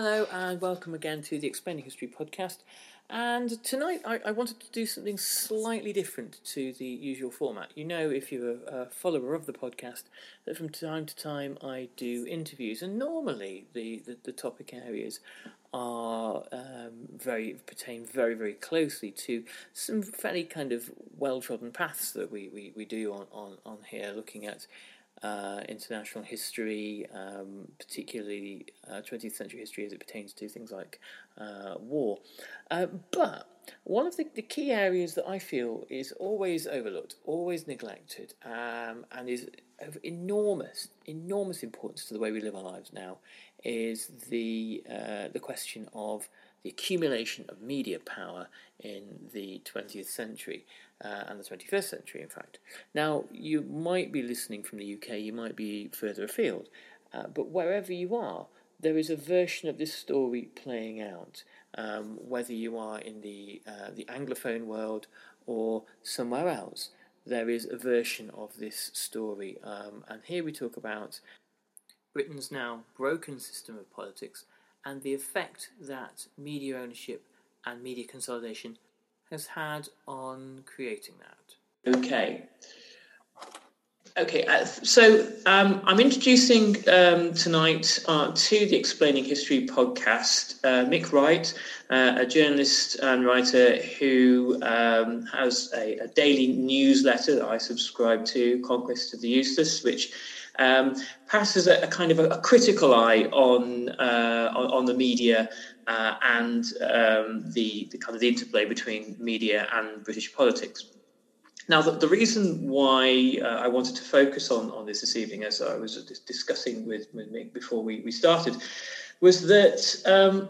Hello, and welcome again to the Explaining History podcast. And tonight I, I, wanted to do something slightly different to the usual format. You know, if you're a, follower of the podcast, that from time to time I do interviews, and normally the, the, the topic areas are um, very pertain very very closely to some fairly kind of well trodden paths that we, we, we do on, on, on here, looking at uh, international history, um, particularly uh, 20th century history as it pertains to things like uh, war. Uh, but one of the, the, key areas that I feel is always overlooked, always neglected, um, and is of enormous, enormous importance to the way we live our lives now is the uh, the question of the accumulation of media power in the 20th century uh, and the 21st century, in fact. Now, you might be listening from the UK, you might be further afield, uh, but wherever you are, there is a version of this story playing out, um, whether you are in the, uh, the Anglophone world or somewhere else. There is a version of this story, um, and here we talk about Britain's now broken system of politics and the effect that media ownership and media consolidation has had on creating that. Okay. Okay, uh, so um, I'm introducing um, tonight uh, to the Explaining History podcast uh, Mic Wright, uh, a journalist and writer who um, has a, a, daily newsletter that I subscribe to, Conquest of the Useless, which um, passes a, a, kind of a, a critical eye on, uh, on, on the media uh, and um, the, the kind of the interplay between media and British politics. Now, the, the reason why uh, I wanted to focus on, on this this evening, as I was discussing with, with Mic before we, we started, was that um,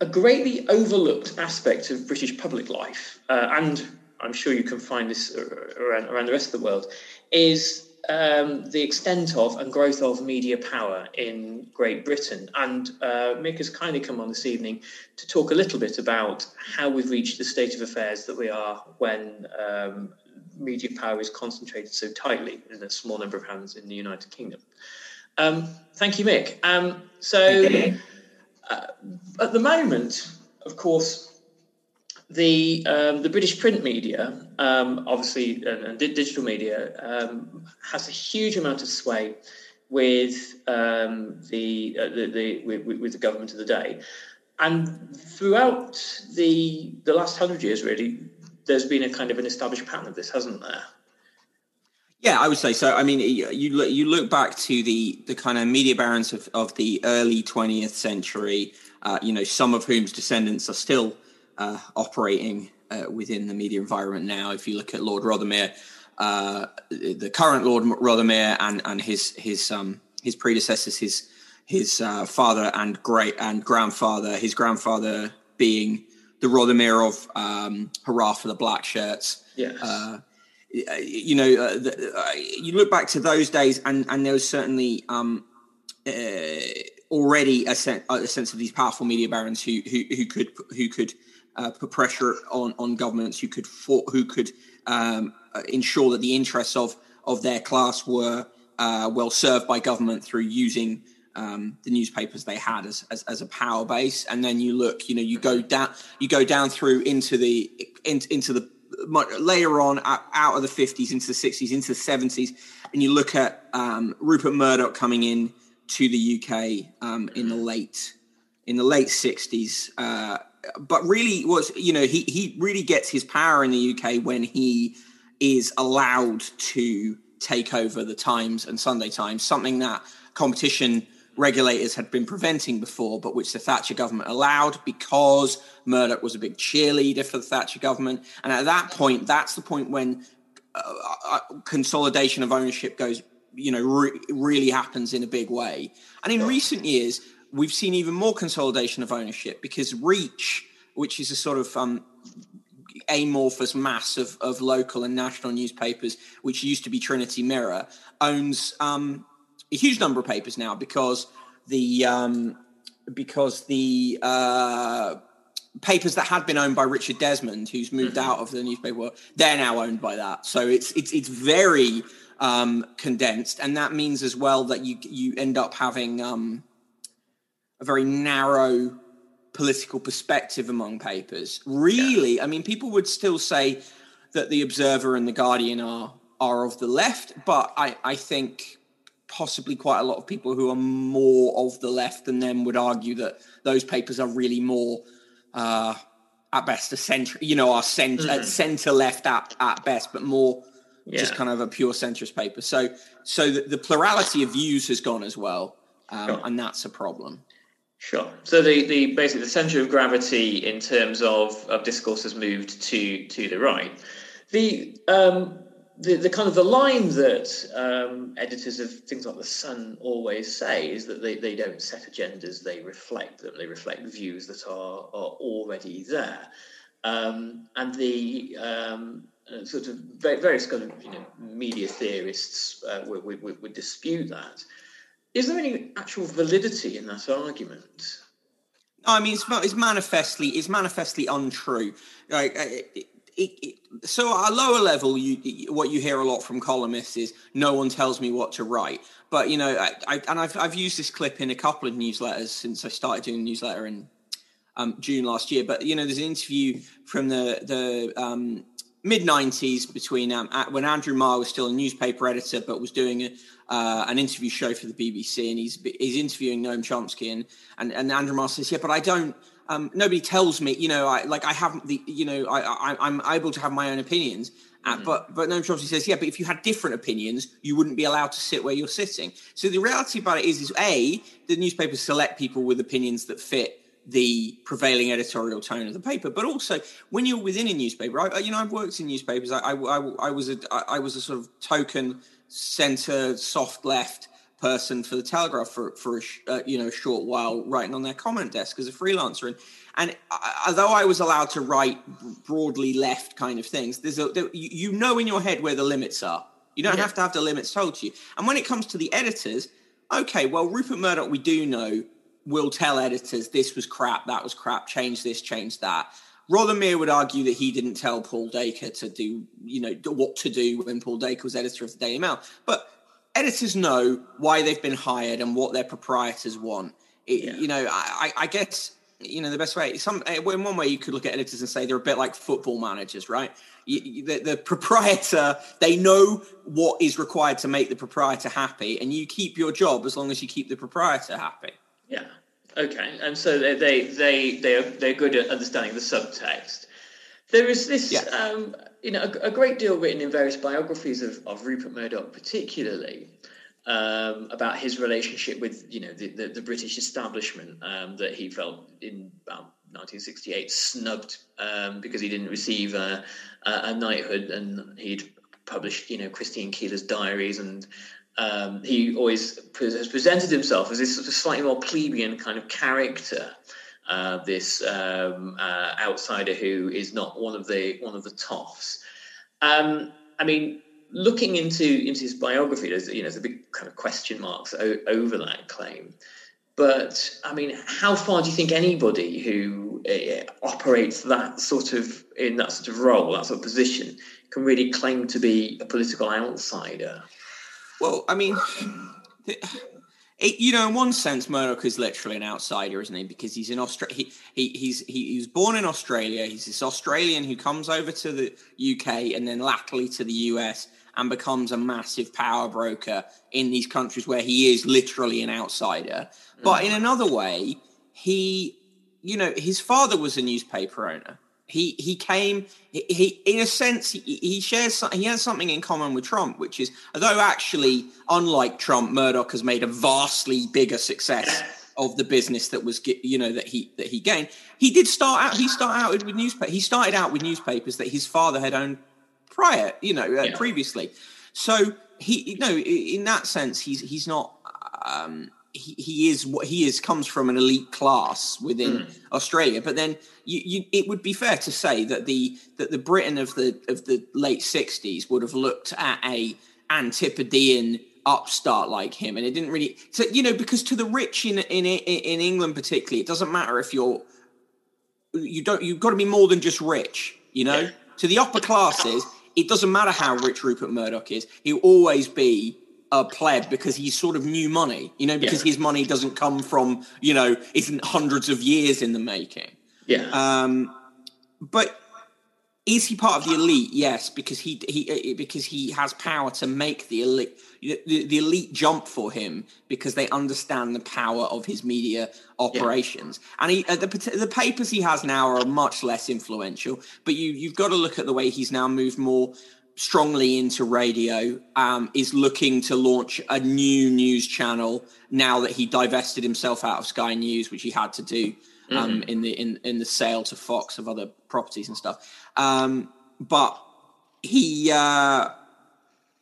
a greatly overlooked aspect of British public life, uh, and I'm sure you can find this around, around the rest of the world, is um, the extent of and growth of media power in Great Britain. And uh, Mic has kindly come on this evening to talk a little bit about how we've reached the state of affairs that we are when um, media power is concentrated so tightly in a small number of hands in the United Kingdom. Um, thank you, Mic. Um, so, uh, at the moment, of course, the um, the British print media, um, obviously, and, and, digital media, um, has a huge amount of sway with um, the, uh, the, the with, with, the government of the day, and throughout the the last hundred years, really, there's been a kind of an established pattern of this, hasn't there? Yeah, I would say so. I mean, you look, you look back to the the kind of media barons of, of the early 20th century. Uh, you know, some of whom's descendants are still uh, operating uh, within the media environment now. If you look at Lord Rothermere, uh, the current Lord Rothermere, and and his his um, his predecessors, his his uh, father and great and grandfather. His grandfather being the Rothermere of um, Hurrah for the Black Shirts. Yes. Uh, you know, uh, the, uh, you look back to those days, and and there was certainly um, uh, already a, sen- a, sense of these powerful media barons who who, who could who could uh, put pressure on on governments, who could for, who could um, ensure that the interests of of their class were uh, well served by government through using um, the newspapers they had as, as, as a power base, and then you look, you know, you go down, you go down through into the in, into the later on out of the 50s into the 60s into the 70s and you look at um, rupert murdoch coming in to the uk um, in the late in the late 60s uh, but really was you know he, he really gets his power in the uk when he is allowed to take over the times and sunday times something that competition regulators had been preventing before, but which the Thatcher government allowed because Murdoch was a big cheerleader for the Thatcher government. And at that point, that's the point when uh, uh, consolidation of ownership goes, you know, re- really happens in a big way. And in recent years, we've seen even more consolidation of ownership because Reach, which is a sort of um, amorphous mass of, of local and national newspapers, which used to be Trinity Mirror, owns um, a huge number of papers now because the um, because the uh, papers that had been owned by Richard Desmond, who's moved mm-hmm. out of the newspaper world, they're now owned by that. So it's it's it's very um, condensed, and that means as well that you you end up having um, a very narrow political perspective among papers. Really, yeah. I mean, people would still say that the Observer and the Guardian are are of the left, but I I think possibly quite a lot of people who are more of the left than them would argue that those papers are really more uh, at best a center you know are center mm-hmm. center left at, at best but more yeah. just kind of a pure centrist paper so so the, the plurality of views has gone as well um, sure. and that's a problem Sure. So the, the basically the center of gravity in terms of, of discourse has moved to to the right. The um, the, the kind of the line that um, editors of things like the Sun always say is that they, they don't set agendas; they reflect them. They reflect views that are are already there, um, and the um, uh, sort of various kind of you know media theorists uh, would, would, would dispute that. Is there any actual validity in that argument? I mean, it's, it's manifestly it's manifestly untrue. Like, uh, it, it, so at a lower level, you what you hear a lot from columnists is no one tells me what to write. But you know, I, I, and I've I've used this clip in a couple of newsletters since I started doing newsletter in um, June last year. But you know, there's an interview from the the um, mid '90s between um, when Andrew Marr was still a newspaper editor, but was doing a, uh, an interview show for the BBC, and he's he's interviewing Noam Chomsky, and and, and Andrew Marr says, "Yeah, but I don't." um, nobody tells me, you know, I like I have the, you know, I, I am able to have my own opinions. Uh, mm-hmm. but but Noam Chomsky says, yeah, but if you had different opinions, you wouldn't be allowed to sit where you're sitting. So the reality about it is, is a the newspapers select people with opinions that fit the prevailing editorial tone of the paper, but also when you're within a newspaper, I, you know, I've worked in newspapers. I, I, I, I was a I was a sort of token centre, soft left person for the Telegraph for for a uh, you know short while writing on their comment desk as a freelancer and and although I was allowed to write broadly left kind of things there's a there, you know in your head where the limits are you don't yeah. have to have the limits told to you and when it comes to the editors okay well Rupert Murdoch we do know will tell editors this was crap that was crap change this change that Rothermere would argue that he didn't tell Paul Dacre to do, you know, what to do when Paul Dacre was editor of the Daily Mail. But editors know why they've been hired and what their proprietors want. It, yeah. You know, I, I, guess you know the best way. Some eh, in one way you could look at editors and say they're a bit like football managers, right? You, the, the proprietor they know what is required to make the proprietor happy, and you keep your job as long as you keep the proprietor happy. Yeah. Okay. And so they they they they are they're good at understanding the subtext. There is this. Yeah. Um, you know, a, a, great deal written in various biographies of, of Rupert Murdoch, particularly um, about his relationship with, you know, the, the, the British establishment um, that he felt in about 1968 snubbed um, because he didn't receive a, a, knighthood, and he'd published, you know, Christine Keeler's diaries and um, he always has presented himself as this sort of slightly more plebeian kind of character. Uh, this um, uh, outsider who is not one of the one of the toffs. Um, I mean, looking into into his biography, there's you know there's a big kind of question marks o- over that claim. But I mean, how far do you think anybody who uh, operates that sort of in that sort of role, that sort of position, can really claim to be a political outsider? Well, I mean, it, you know, in one sense, Murdoch is literally an outsider, isn't he? Because he's in Australia. He, he, he's he, he was born in Australia. He's this Australian who comes over to the UK and then latterly to the US and becomes a massive power broker in these countries where he is literally an outsider. But mm. in another way, he, you know, his father was a newspaper owner. He he came. He, he in a sense he, he shares he has something in common with Trump, which is although actually unlike Trump, Murdoch has made a vastly bigger success of the business that was you know that he that he gained. He did start out. He started out with newspaper. He started out with newspapers that his father had owned prior, you know, uh, yeah. previously. So he, you know, in that sense, he's he's not. Um, he, he is what he is comes from an elite class within mm. Australia. But then you, you, it would be fair to say that the that the Britain of the of the late sixties would have looked at a Antipodean upstart like him, and it didn't really. So you know, because to the rich in in in England particularly, it doesn't matter if you're you don't you've got to be more than just rich. You know, yeah. to the upper classes, it doesn't matter how rich Rupert Murdoch is; he'll always be a pleb because he's sort of new money, you know, because yeah. his money doesn't come from, you know, isn't hundreds of years in the making. Yeah. Um, but is he part of the elite? Yes, because he he because he has power to make the elite the, the elite jump for him because they understand the power of his media operations. Yeah. And he, uh, the the papers he has now are much less influential. But you you've got to look at the way he's now moved more strongly into radio, um, is looking to launch a new news channel now that he divested himself out of Sky News, which he had to do um, mm-hmm. in the in, in the sale to Fox of other properties and stuff. Um, but he uh,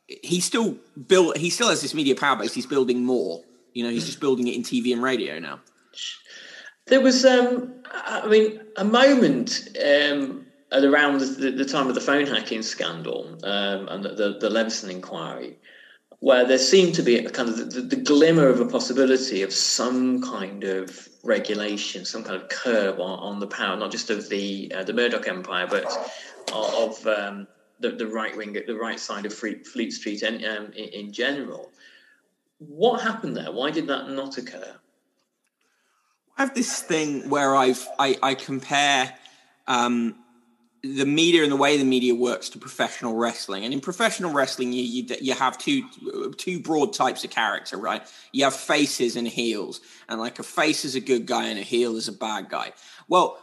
he still built. He still has this media power base. He's building more. You know, he's just building it in TV and radio now. There was, um, I mean, a moment um, at around the, the, time of the phone hacking scandal um, and the, the, Leveson inquiry, where there seemed to be a kind of the, the, glimmer of a possibility of some kind of regulation, some kind of curb on, on the power, not just of the uh, the Murdoch empire, but of um, the, the right wing, the right side of Fleet Street in, um, in, in general. What happened there? Why did that not occur? I have this thing where I've I, I compare um, the media and the way the media works to professional wrestling. And in professional wrestling, you, you, you have two two broad types of character, right? You have faces and heels, and like a face is a good guy and a heel is a bad guy. Well,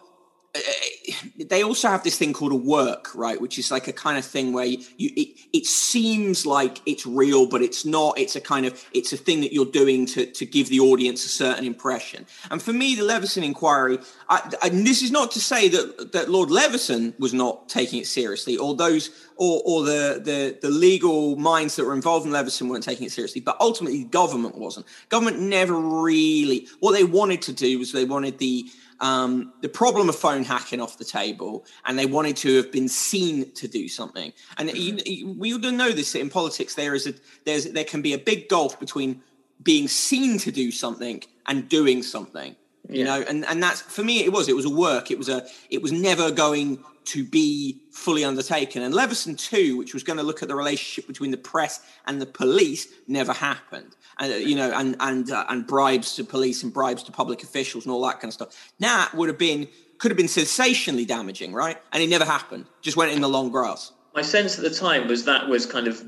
they also have this thing called a work, right? Which is like a kind of thing where you, it, it, seems like it's real, but it's not. It's a kind of it's a thing that you're doing to to give the audience a certain impression. And for me, the Leveson inquiry, I, and this is not to say that that Lord Leveson was not taking it seriously, or those or or the the the legal minds that were involved in Leveson weren't taking it seriously. But ultimately, government wasn't. Government never really. What they wanted to do was they wanted the um, the problem of phone hacking off the table, and they wanted to have been seen to do something. And mm-hmm. you, we all know this in politics. There is a there's there can be a big gulf between being seen to do something and doing something. You yeah. know, and and that's for me. It was it was a work. It was a it was never going to be fully undertaken. And Leveson 2, which was going to look at the relationship between the press and the police, never happened. And, uh, you know, and and uh, and bribes to police and bribes to public officials and all that kind of stuff. That would have been could have been sensationally damaging, right? And it never happened. Just went in the long grass. My sense at the time was that was kind of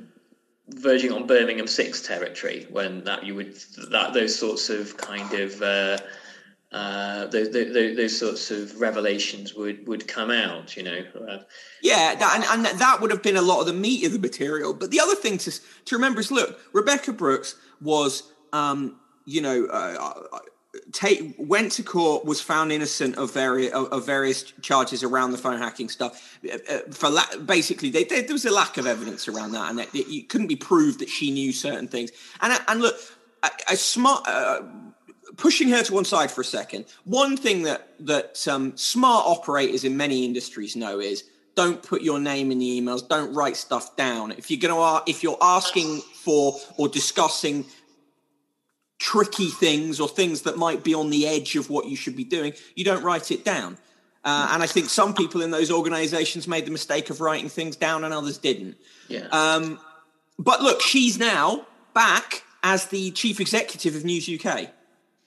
verging on Birmingham Six territory when that you would that those sorts of kind of. Uh, uh, those, those, those, sorts of revelations would, would come out, you know. Uh, yeah, that, and, and that would have been a lot of the meat of the material. But the other thing to, to remember is look, Rebekah Brooks was, um, you know, uh, take went to court, was found innocent of various of, of various charges around the phone hacking stuff. Uh, uh, for la- basically, they, they, there was a lack of evidence around that, and it, it, couldn't be proved that she knew certain things. And and look, a, a smart. Uh, pushing her to one side for a second. One thing that that um, smart operators in many industries know is don't put your name in the emails. Don't write stuff down. If you're going to, if you're asking for or discussing tricky things or things that might be on the edge of what you should be doing, you don't write it down. Uh, and I think some people in those organizations made the mistake of writing things down and others didn't. Yeah. Um, but look, she's now back as the chief executive of News UK.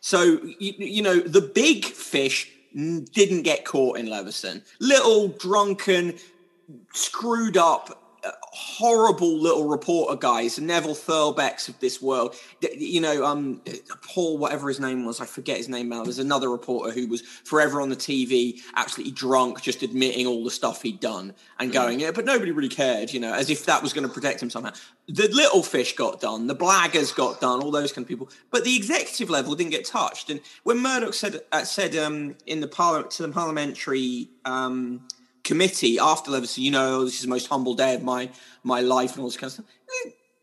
So, you, you know, the big fish didn't get caught in Leveson. Little drunken, screwed up horrible little reporter guys, Neville Thurlbecks of this world. You know, um, Paul, whatever his name was, I forget his name now. There's another reporter who was forever on the TV, absolutely drunk, just admitting all the stuff he'd done and going, yeah, but nobody really cared, you know, as if that was going to protect him somehow. The little fish got done, the blaggers got done, all those kind of people, but the executive level didn't get touched. And when Murdoch said uh, said um, in the parliament to the parliamentary. Um, committee after Leveson, you know, this is the most humble day of my my life and all this kind of stuff.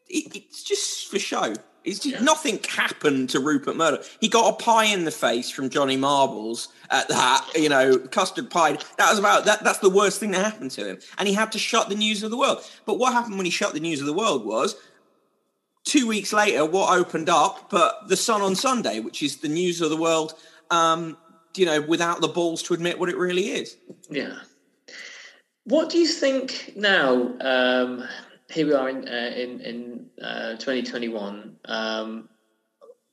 It, it's just for show. It's just, yeah. nothing happened to Rupert Murdoch. He got a pie in the face from Johnny Marbles at that, you know, custard pie. That was about that. That's the worst thing that happened to him, and he had to shut the news of the world. But what happened when he shut the news of the world was two weeks later, what opened up, but the Sun on Sunday, which is the news of the world, um, you know, without the balls to admit what it really is. Yeah. What do you think now? Um, here we are in uh, in in uh, 2021. Um,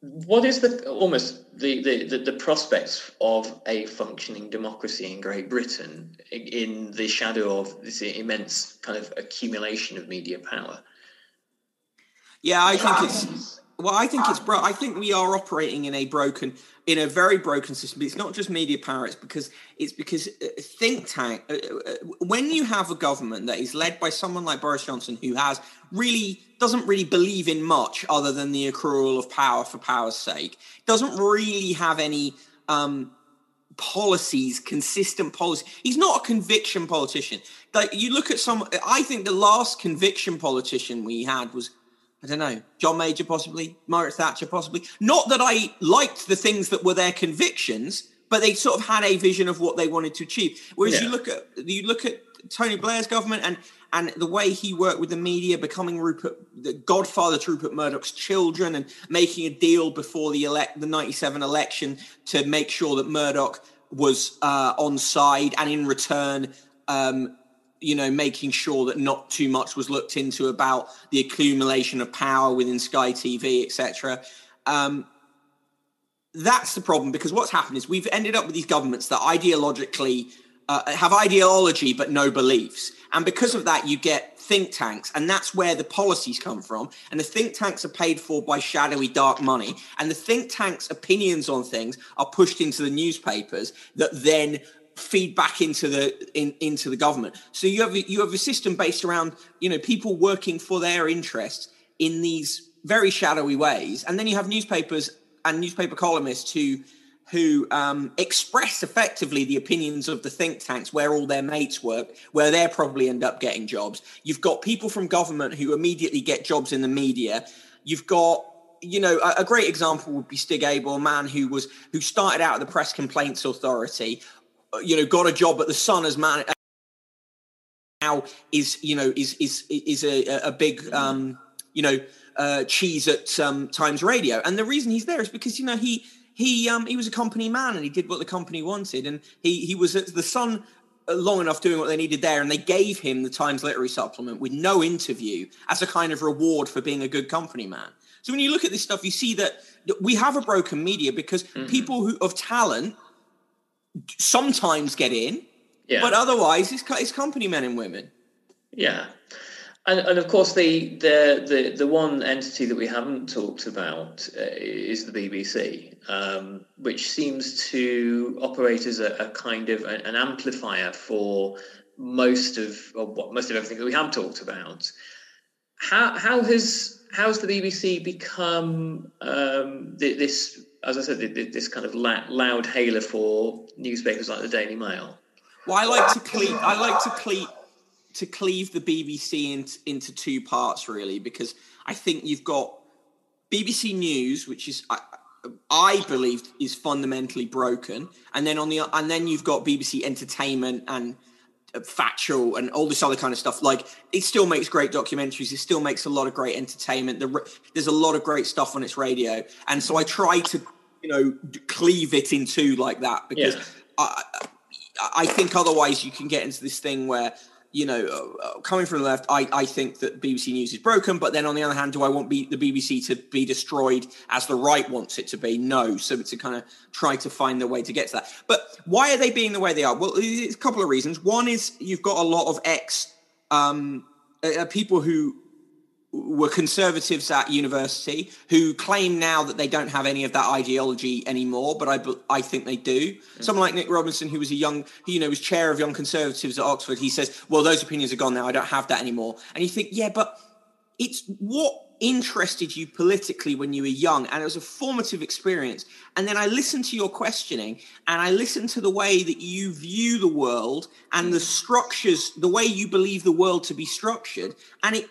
what is the almost the, the, the, the, prospects of a functioning democracy in Great Britain in the shadow of this immense kind of accumulation of media power? Yeah, I think it's well. I think it's bro. I think we are operating in a broken in a very broken system. But it's not just media. It's because it's because uh, think tank. Uh, uh, when you have a government that is led by someone like Boris Johnson, who has really doesn't really believe in much other than the accrual of power for power's sake, doesn't really have any um, policies, consistent policy. He's not a conviction politician. Like you look at some. I think the last conviction politician we had was I don't know, John Major possibly, Margaret Thatcher possibly. Not that I liked the things that were their convictions, but they sort of had a vision of what they wanted to achieve. Whereas yeah. you look at you look at Tony Blair's government and and the way he worked with the media, becoming Rupert, the godfather to Rupert Murdoch's children, and making a deal before the elect the '97 election to make sure that Murdoch was uh, on side, and in return, um, you know, making sure that not too much was looked into about the accumulation of power within Sky TV, etc. Um, that's the problem because what's happened is we've ended up with these governments that ideologically uh, have ideology but no beliefs, and because of that, you get think tanks, and that's where the policies come from. And the think tanks are paid for by shadowy dark money, and the think tanks' opinions on things are pushed into the newspapers that then feed back into the in, into the government. So you have you have a system based around you know people working for their interests in these very shadowy ways, and then you have newspapers and newspaper columnists who who um, express effectively the opinions of the think tanks where all their mates work, where they probably end up getting jobs. You've got people from government who immediately get jobs in the media. You've got you know, a, a, great example would be Stig Abell, a man who was who started out at the Press Complaints Authority, you know, got a job at the Sun as man now is you know is is is a, a big um, you know uh, cheese at um, Times Radio, and the reason he's there is because you know he he um, he was a company man and he did what the company wanted, and he he was at the Sun long enough doing what they needed there, and they gave him the Times Literary Supplement with no interview as a kind of reward for being a good company man. So when you look at this stuff, you see that we have a broken media because mm-hmm. people who of talent sometimes get in, yeah. but otherwise it's, it's company men and women. Yeah. And, and of course, the, the, the, the one entity that we haven't talked about uh, is the BBC, um, which seems to operate as a, a kind of a, an amplifier for most of what most of everything that we have talked about. How how has how has the BBC become um, this as I said, this kind of loud hailer for newspapers like the Daily Mail. Well, I like to cleave. I like to cleave to cleave the BBC into, into two parts, really, because I think you've got BBC News, which is I, I believe is fundamentally broken, and then on the and then you've got BBC Entertainment and factual and all this other kind of stuff. Like it still makes great documentaries. It still makes a lot of great entertainment. there's a lot of great stuff on its radio, and so I try to you know cleave it in two like that because yeah. I I think otherwise you can get into this thing where you know, uh, uh, coming from the left, I, I think that BBC News is broken. But then on the other hand, do I want be, the BBC to be destroyed as the right wants it to be? No. So to kind of try to find the way to get to that. But why are they being the way they are? Well, it's a couple of reasons. One is you've got a lot of ex um, uh, people who were conservatives at university who claim now that they don't have any of that ideology anymore, but I, I think they do. Mm-hmm. Someone like Nick Robinson, who was a young, you know, was chair of young conservatives at Oxford, he says, well, those opinions are gone now. I don't have that anymore. And you think, yeah, but it's what interested you politically when you were young and it was a formative experience and then i listened to your questioning and i listened to the way that you view the world and the structures the way you believe the world to be structured and it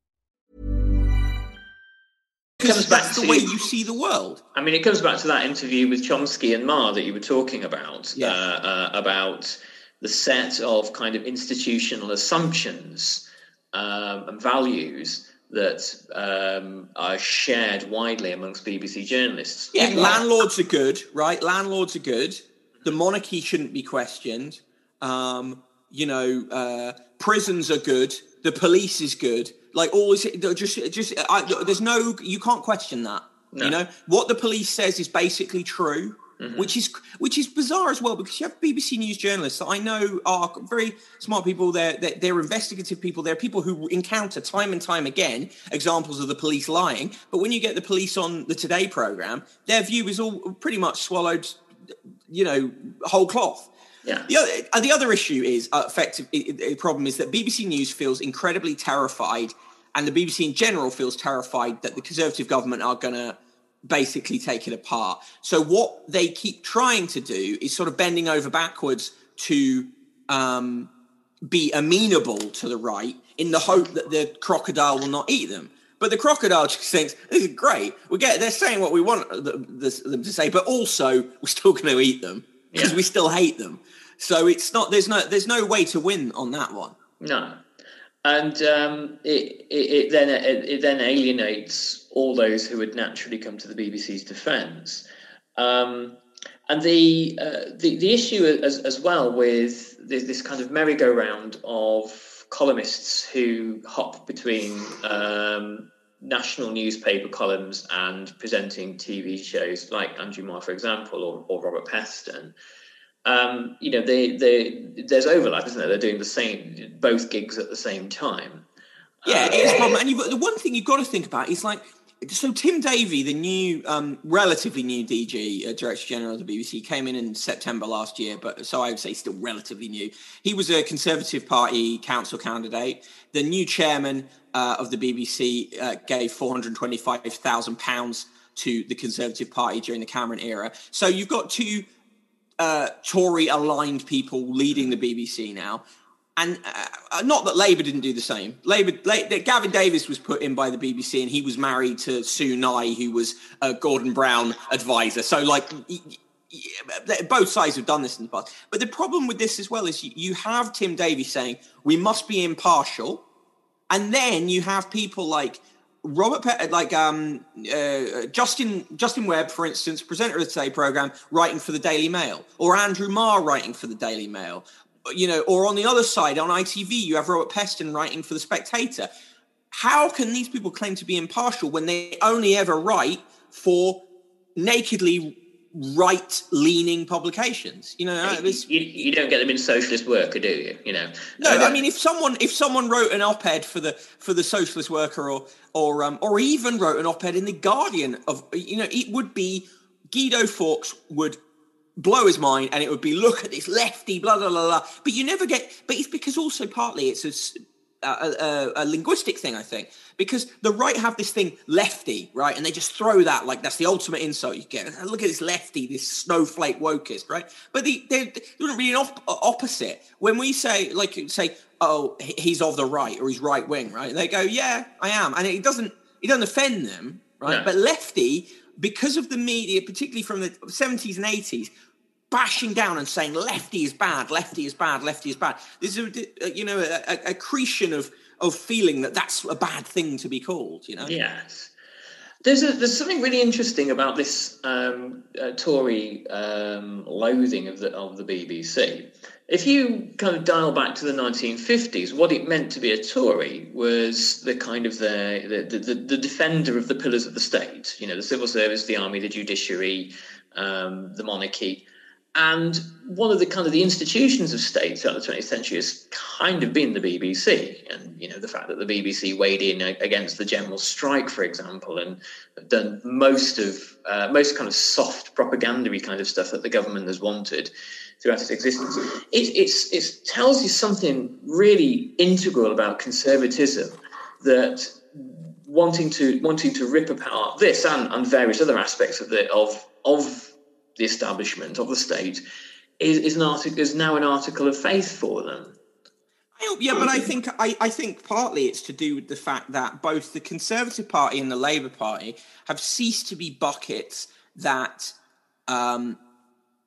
comes back that's to the way you see the world. I mean, it comes back to that interview with Chomsky and Marr that you were talking about, yeah. uh, uh, about the set of kind of institutional assumptions um, and values that um, are shared widely amongst BBC journalists. Yeah, landlords are good, right? Landlords are good. The monarchy shouldn't be questioned. Um, you know, uh, prisons are good. The police is good like all this, just, just I, there's no, you can't question that. No. You know what the police says is basically true. Mm-hmm. Which is which is bizarre as well because you have BBC News journalists that I know are very smart people. They're, they're, they're investigative people. They're people who encounter time and time again examples of the police lying. But when you get the police on the Today program, their view is all pretty much swallowed, you know, whole cloth. Yeah. The other, uh, the other issue is uh, effective. The problem is that BBC News feels incredibly terrified, and the BBC in general feels terrified that the Conservative government are going to basically take it apart. So what they keep trying to do is sort of bending over backwards to um, be amenable to the right in the hope that the crocodile will not eat them. But the crocodile just thinks this is great. We get they're saying what we want them to say, but also we're still going to eat them because yeah. we still hate them. So it's not there's no there's no way to win on that one. No, and um, it, it, it, then it, it, then alienates all those who would naturally come to the BBC's defence. Um, and the, uh, the the issue as, as well with this, this kind of merry-go-round of columnists who hop between um, national newspaper columns and presenting TV shows like Andrew Marr, for example, or, or Robert Peston um, you know, they, they, there's overlap, isn't there? They're doing the same, both gigs at the same time. Yeah, it is a problem. And you've, the one thing you've got to think about is like, so Tim Davie, the new, um, relatively new DG, uh, Director General of the BBC, came in in September last year, but so I would say still relatively new. He was a Conservative Party council candidate. The new chairman uh, of the BBC uh, gave four hundred twenty-five thousand pounds to the Conservative Party during the Cameron era. So you've got two uh, Tory aligned people leading the BBC now. And uh, uh, not that Labour didn't do the same. Labour, La- Gavyn Davies was put in by the BBC, and he was married to Sue Nye, who was a Gordon Brown advisor. So, like, both sides have done this in the past. But the problem with this as well is you, you have Tim Davies saying we must be impartial, and then you have people like Robert, Pe- like um, uh, Justin Justin Webb, for instance, presenter of the Today program, writing for the Daily Mail, or Andrew Marr writing for the Daily Mail, you know, or on the other side on ITV, you have Robert Peston writing for the Spectator. How can these people claim to be impartial when they only ever write for nakedly right-leaning publications. You know, you, you, don't get them in socialist worker, do you? You know. No, I mean, if someone if someone wrote an op-ed for the for the socialist worker, or or um, or even wrote an op-ed in the Guardian of, you know, it would be Guido Fawkes would blow his mind, and it would be look at this lefty, blah blah blah blah. But you never get. But it's because also partly it's a a, a, a, linguistic thing, I think, because the right have this thing lefty, right, and they just throw that like that's the ultimate insult you get. Look at this lefty, this snowflake wokist, right? But the, they they don't really an op- uh, opposite when we say like say oh he's of the right or he's right wing, right? They go yeah I am, and it doesn't it doesn't offend them, right? No. But lefty because of the media, particularly from the 70s and 80s, bashing down and saying lefty is bad, lefty is bad, lefty is bad. There's a you know a, a accretion of of feeling that that's a bad thing to be called. You know. Yes. There's a, there's something really interesting about this um, uh, Tory um, loathing of the of the BBC. If you kind of dial back to the 1950s, what it meant to be a Tory was the kind of the the, the, the defender of the pillars of the state. You know, the civil service, the army, the judiciary, um, the monarchy. And one of the kind of the institutions of state throughout the 20th century has kind of been the BBC. And, you know, the fact that the BBC weighed in against the general strike, for example, and done most of, uh, most kind of soft propaganda kind of stuff that the government has wanted throughout its existence. It, it's, it tells you something really integral about conservatism that wanting to wanting to rip apart this and, and various other aspects of the of of the establishment of the state is, is an article is now an article of faith for them. Yeah, but I think I, I think partly it's to do with the fact that both the Conservative Party and the Labour Party have ceased to be buckets that um,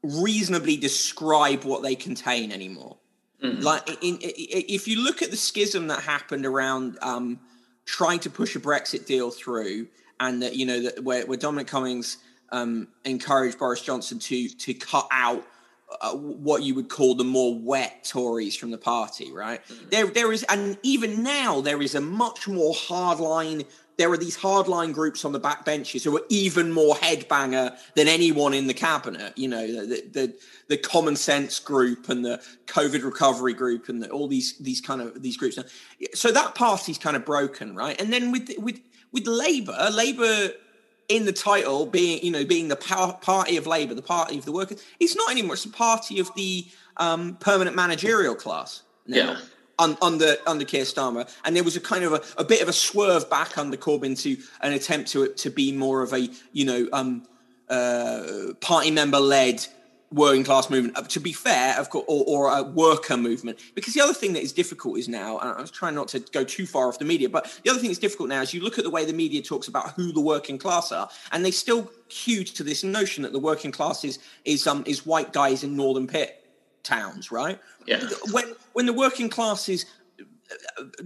reasonably describe what they contain anymore. Mm-hmm. Like, in, in, if you look at the schism that happened around um, trying to push a Brexit deal through, and that you know that where, where Dominic Cummings um, encouraged Boris Johnson to to cut out uh, what you would call the more wet Tories from the party, right? Mm-hmm. There, there is, and even now there is a much more hardline. There are these hardline groups on the back benches who are even more headbanger than anyone in the cabinet. You know, the the, the common sense group and the COVID recovery group and the, all these these kind of these groups. So that party's kind of broken, right? And then with with with Labour, Labour in the title being you know being the power, party of labor the party of the workers it's not anymore it's a party of the um, permanent managerial class now, yeah. un, under under Keir Starmer. And there was a kind of a, a, bit of a swerve back under Corbyn to an attempt to to be more of a you know um, uh, party member led working class movement. Uh, to be fair, of course, or, or, a worker movement. Because the other thing that is difficult is now, and I was trying not to go too far off the media, but the other thing that's difficult now is you look at the way the media talks about who the working class are, and they still huge to this notion that the working class is is um is white guys in northern pit towns, right? Yeah. When when the working class is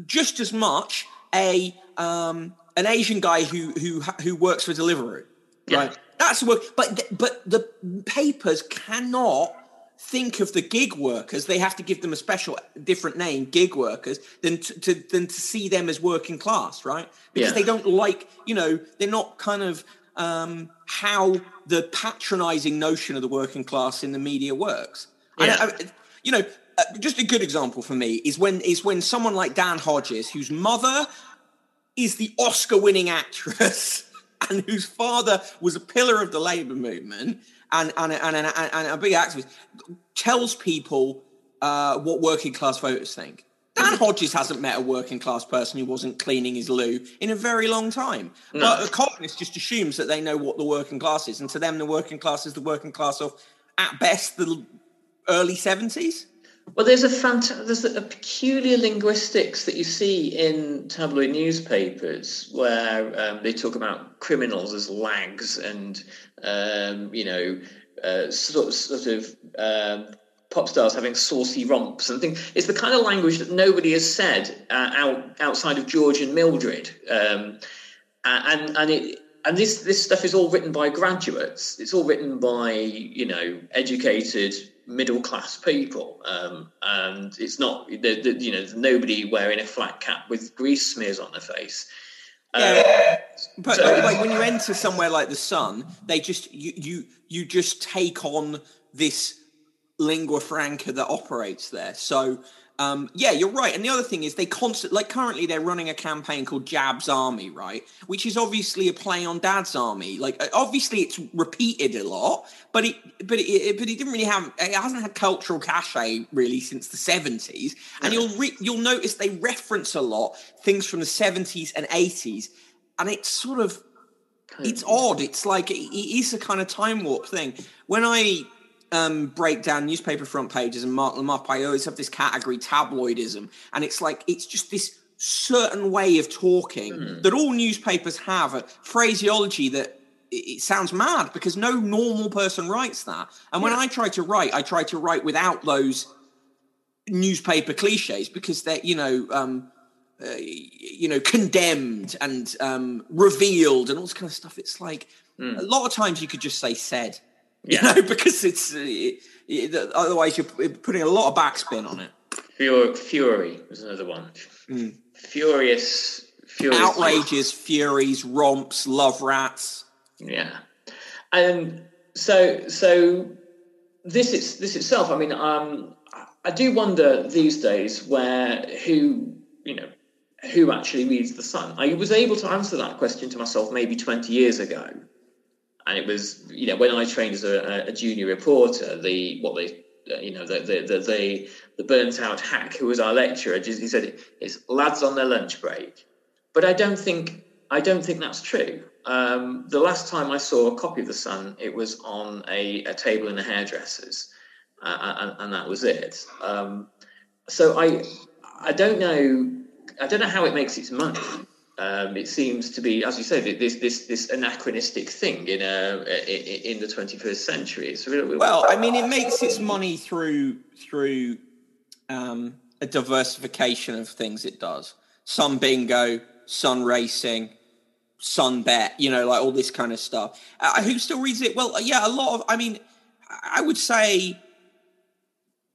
just as much a um an Asian guy who who who works for Deliveroo, yeah. right? That's work, but but the papers cannot think of the gig workers. They have to give them a special, different name, gig workers, than to, to than to see them as working class, right? Because yeah. they don't like, you know, they're not kind of um, how the patronizing notion of the working class in the media works. Yeah. I, I, you know, uh, just a good example for me is when is when someone like Dan Hodges, whose mother is the Oscar-winning actress and whose father was a pillar of the labor movement and and and, and, and a big activist, tells people uh, what working class voters think. Dan Hodges hasn't met a working class person who wasn't cleaning his loo in a very long time. No. But a communist just assumes that they know what the working class is, and to them, the working class is the working class of, at best, the early seventies. Well, there's a fant- there's a peculiar linguistics that you see in tabloid newspapers where um, they talk about criminals as lags and um, you know uh, sort, sort of um, pop stars having saucy romps and things. It's the kind of language that nobody has said uh, out, outside of George and Mildred, um, and and it. And this this stuff is all written by graduates. It's all written by you know educated middle class people, um, and it's not the, the, you know nobody wearing a flat cap with grease smears on their face. Yeah, uh, but so, like when you enter somewhere like the Sun, they just you you you just take on this lingua franca that operates there. So um, yeah, you're right. And the other thing is they constant like currently they're running a campaign called Jab's Army, right? Which is obviously a play on Dad's Army. Like uh, obviously it's repeated a lot, but it but it but it didn't really have it hasn't had cultural cachet really since the 70s. And you'll re, you'll notice they reference a lot things from the 70s and 80s, and it's sort of it's odd. It's like it is a kind of time warp thing. When I um, break down newspaper front pages and mark them up, I always have this category tabloidism, and it's like it's just this certain way of talking mm. that all newspapers have a phraseology that it sounds mad because no normal person writes that. And when yeah. I try to write, I try to write without those newspaper cliches because they're you know um, uh, you know condemned and um, revealed and all this kind of stuff. It's like mm. a lot of times you could just say said. You know, because it's uh, it, it, otherwise you're putting a lot of backspin on it. Fury, Fury was another one. Mm. Furious, furious, outrages, furies, romps, love rats. Yeah, and so so this is this itself. I mean, um, I do wonder these days where who you know who actually reads the Sun. I was able to answer that question to myself maybe twenty years ago and it was you know when I trained as a, a junior reporter, the what they uh, you know the the the, the, the burnt out hack who was our lecturer, he said it's lads on their lunch break, but I don't think I don't think that's true. Um, the last time I saw a copy of the Sun, it was on a, a table in a hairdressers, uh, and, and, that was it. Um, so I I don't know I don't know how it makes its money. Um, it seems to be, as you said, this this this anachronistic thing in a in the 21st century. It's really, well, I mean, it makes its money through through um, a diversification of things. It does sun bingo, sun racing, sun bet, you know, like all this kind of stuff. Uh, who still reads it? Well, yeah, a lot of. I mean, I would say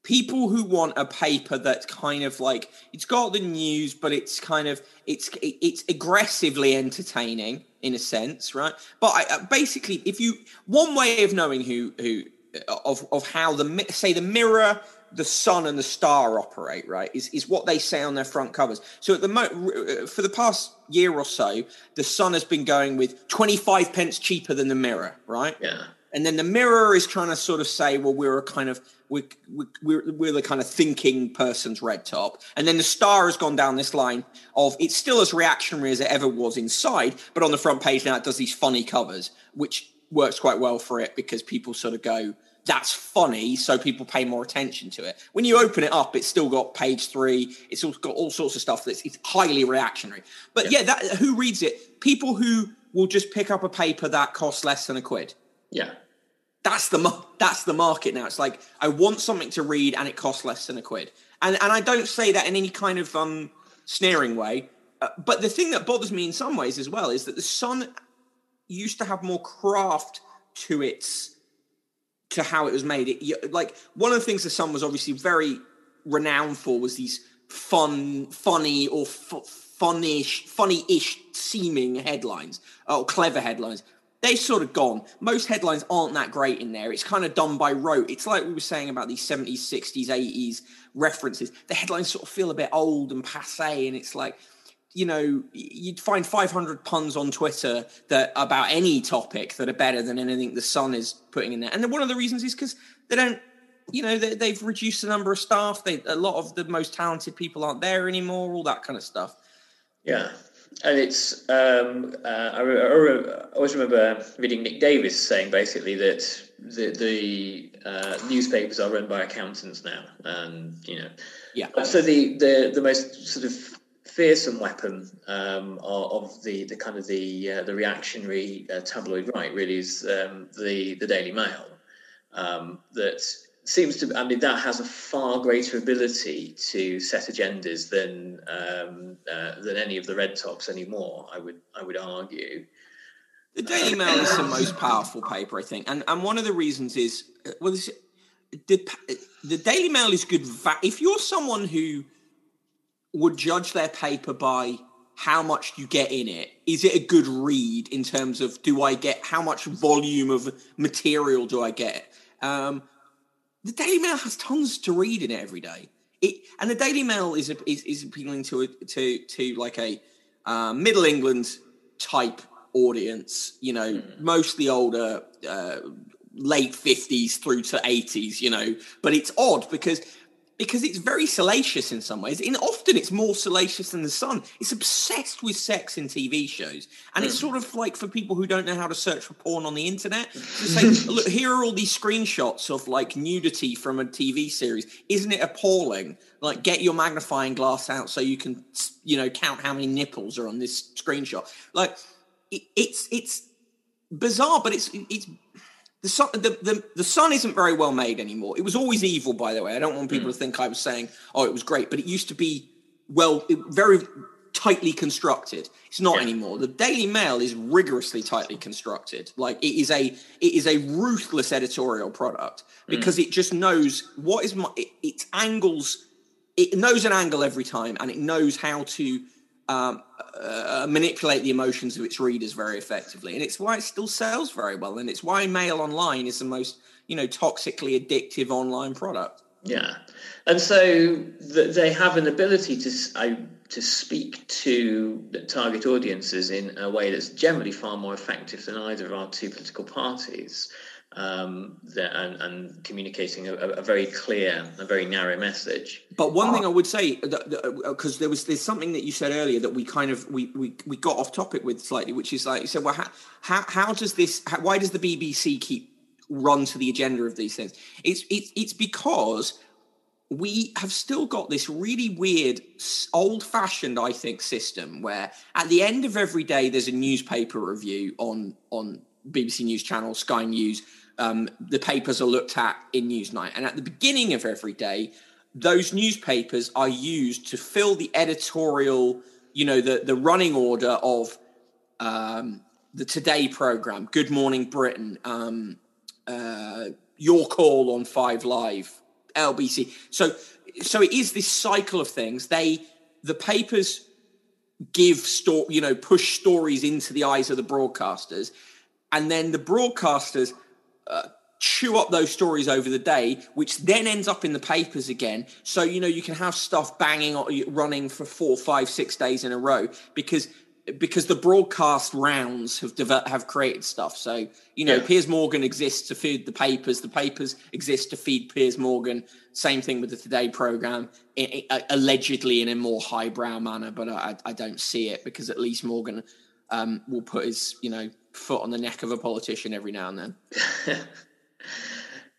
people who want a paper that's kind of like it's got the news but it's kind of it's it's aggressively entertaining in a sense right? But I, uh, basically if you one way of knowing who who uh, of of how the say the mirror the sun and the star operate right is is what they say on their front covers. So at the mo- uh, for the past year or so the sun has been going with 25 pence cheaper than the mirror right? Yeah. And then the mirror is trying to sort of say well we're a kind of we're, we're, we're the kind of thinking person's red top. And then the star has gone down this line of it's still as reactionary as it ever was inside but on the front page now it does these funny covers which works quite well for it because people sort of go that's funny so people pay more attention to it. When you open it up it's still got page three. It's also got all sorts of stuff that's it's highly reactionary. But yeah, yeah that who reads it? People who will just pick up a paper that costs less than a quid. Yeah that's the that's the market now. It's like I want something to read and it costs less than a quid. And and I don't say that in any kind of um sneering way. Uh, but the thing that bothers me in some ways as well is that the Sun used to have more craft to its to how it was made. It like one of the things the Sun was obviously very renowned for was these fun, funny or f- funnish, funny-ish seeming headlines or clever headlines they're sort of gone. Most headlines aren't that great in there. It's kind of done by rote. It's like we were saying about these 70s, 60s, 80s references. The headlines sort of feel a bit old and passe, and it's like, you know, you'd find 500 puns on Twitter that about any topic that are better than anything the Sun is putting in there. And one of the reasons is because they don't, you know, they, have reduced the number of staff. They, a lot of the most talented people aren't there anymore. All that kind of stuff. Yeah, and it's um, uh, I, I, always remember reading Nick Davies saying basically that the, the uh, newspapers are run by accountants now, and you know, yeah. So the the the most sort of fearsome weapon um, of the the kind of the uh, the reactionary uh, tabloid right really is um, the the Daily Mail um, that seems to I mean that has a far greater ability to set agendas than um, uh, than any of the red tops anymore. I would I would argue. The Daily Mail is the most powerful paper, I think, and and one of the reasons is uh, well, this, the the Daily Mail is good. Va- if you're someone who would judge their paper by how much you get in it, is it a good read in terms of do I get how much volume of material do I get? Um, the Daily Mail has tons to read in it every day. It, and the Daily Mail is is, is appealing to a, to to like a uh, Middle England type audience. You know, mm. mostly older, uh, late fifties through to eighties. You know, but it's odd because because it's very salacious in some ways. And often it's more salacious than the Sun. It's obsessed with sex in TV shows. And mm. it's hmm. sort of like for people who don't know how to search for porn on the internet, to say, look, here are all these screenshots of like nudity from a TV series. Isn't it appalling? Like, get your magnifying glass out so you can, you know, count how many nipples are on this screenshot. Like, it, it's, it's bizarre, but it's, it's, the sun, the, the, the sun isn't very well made anymore. It was always evil, by the way. I don't want people mm. to think I was saying, oh, it was great, but it used to be well, very tightly constructed. It's not yeah. anymore. The Daily Mail is rigorously tightly constructed. Like it is a it is a ruthless editorial product because mm. it just knows what is my it, its angles. It knows an angle every time, and it knows how to um, uh, manipulate the emotions of its readers very effectively, and it's why it still sells very well, and it's why Mail Online is the most you know toxically addictive online product. Yeah, and so th- they have an ability to uh, to speak to target audiences in a way that's generally far more effective than either of our two political parties um, and, and, communicating a, a, very clear, a very narrow message. But one uh, thing I would say, because uh, there was there's something that you said earlier that we kind of we, we, we got off topic with slightly, which is like you said, well, how how, how does this? How, why does the BBC keep run to the agenda of these things? It's it's it's because we have still got this really weird, old fashioned, I think, system where at the end of every day there's a newspaper review on on BBC News Channel, Sky News um, the papers are looked at in Newsnight. And at the beginning of every day, those newspapers are used to fill the editorial, you know, the, the running order of um, the Today program, Good Morning Britain, um, uh, Your Call on Five Live, LBC. So, so it is this cycle of things. They, the papers give store, you know, push stories into the eyes of the broadcasters, and then the broadcasters uh, chew up those stories over the day, which then ends up in the papers again. So you know you can have stuff banging on, running for four, five, six days in a row because because the broadcast rounds have developed, have created stuff. So you know yeah. Piers Morgan exists to feed the papers. The papers exist to feed Piers Morgan. Same thing with the Today program, it, it, allegedly in a more highbrow manner, but I, I don't see it because at least Morgan um, will put his you know foot on the neck of a politician every now and then.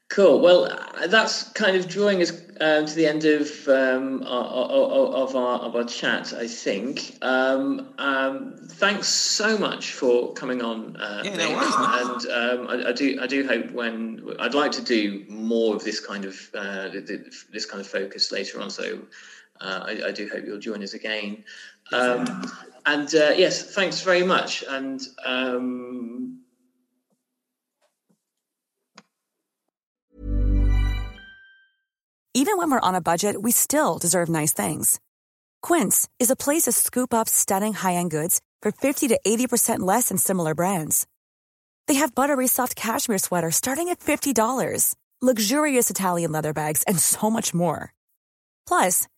cool. Well, that's kind of drawing us uh, to the end of um, our, of our of our chat. I think. Um, um, thanks so much for coming on, uh, yeah, no worries, and um, I, I, do I do hope when I'd like to do more of this kind of uh, this kind of focus later on. So. Uh, I, I, do hope you'll join us again. Um, and uh, yes, thanks very much. And um... even when we're on a budget, we still deserve nice things. Quince is a place to scoop up stunning high end goods for fifty to eighty percent less than similar brands. They have buttery soft cashmere sweaters starting at $50, luxurious Italian leather bags, and so much more. Plus,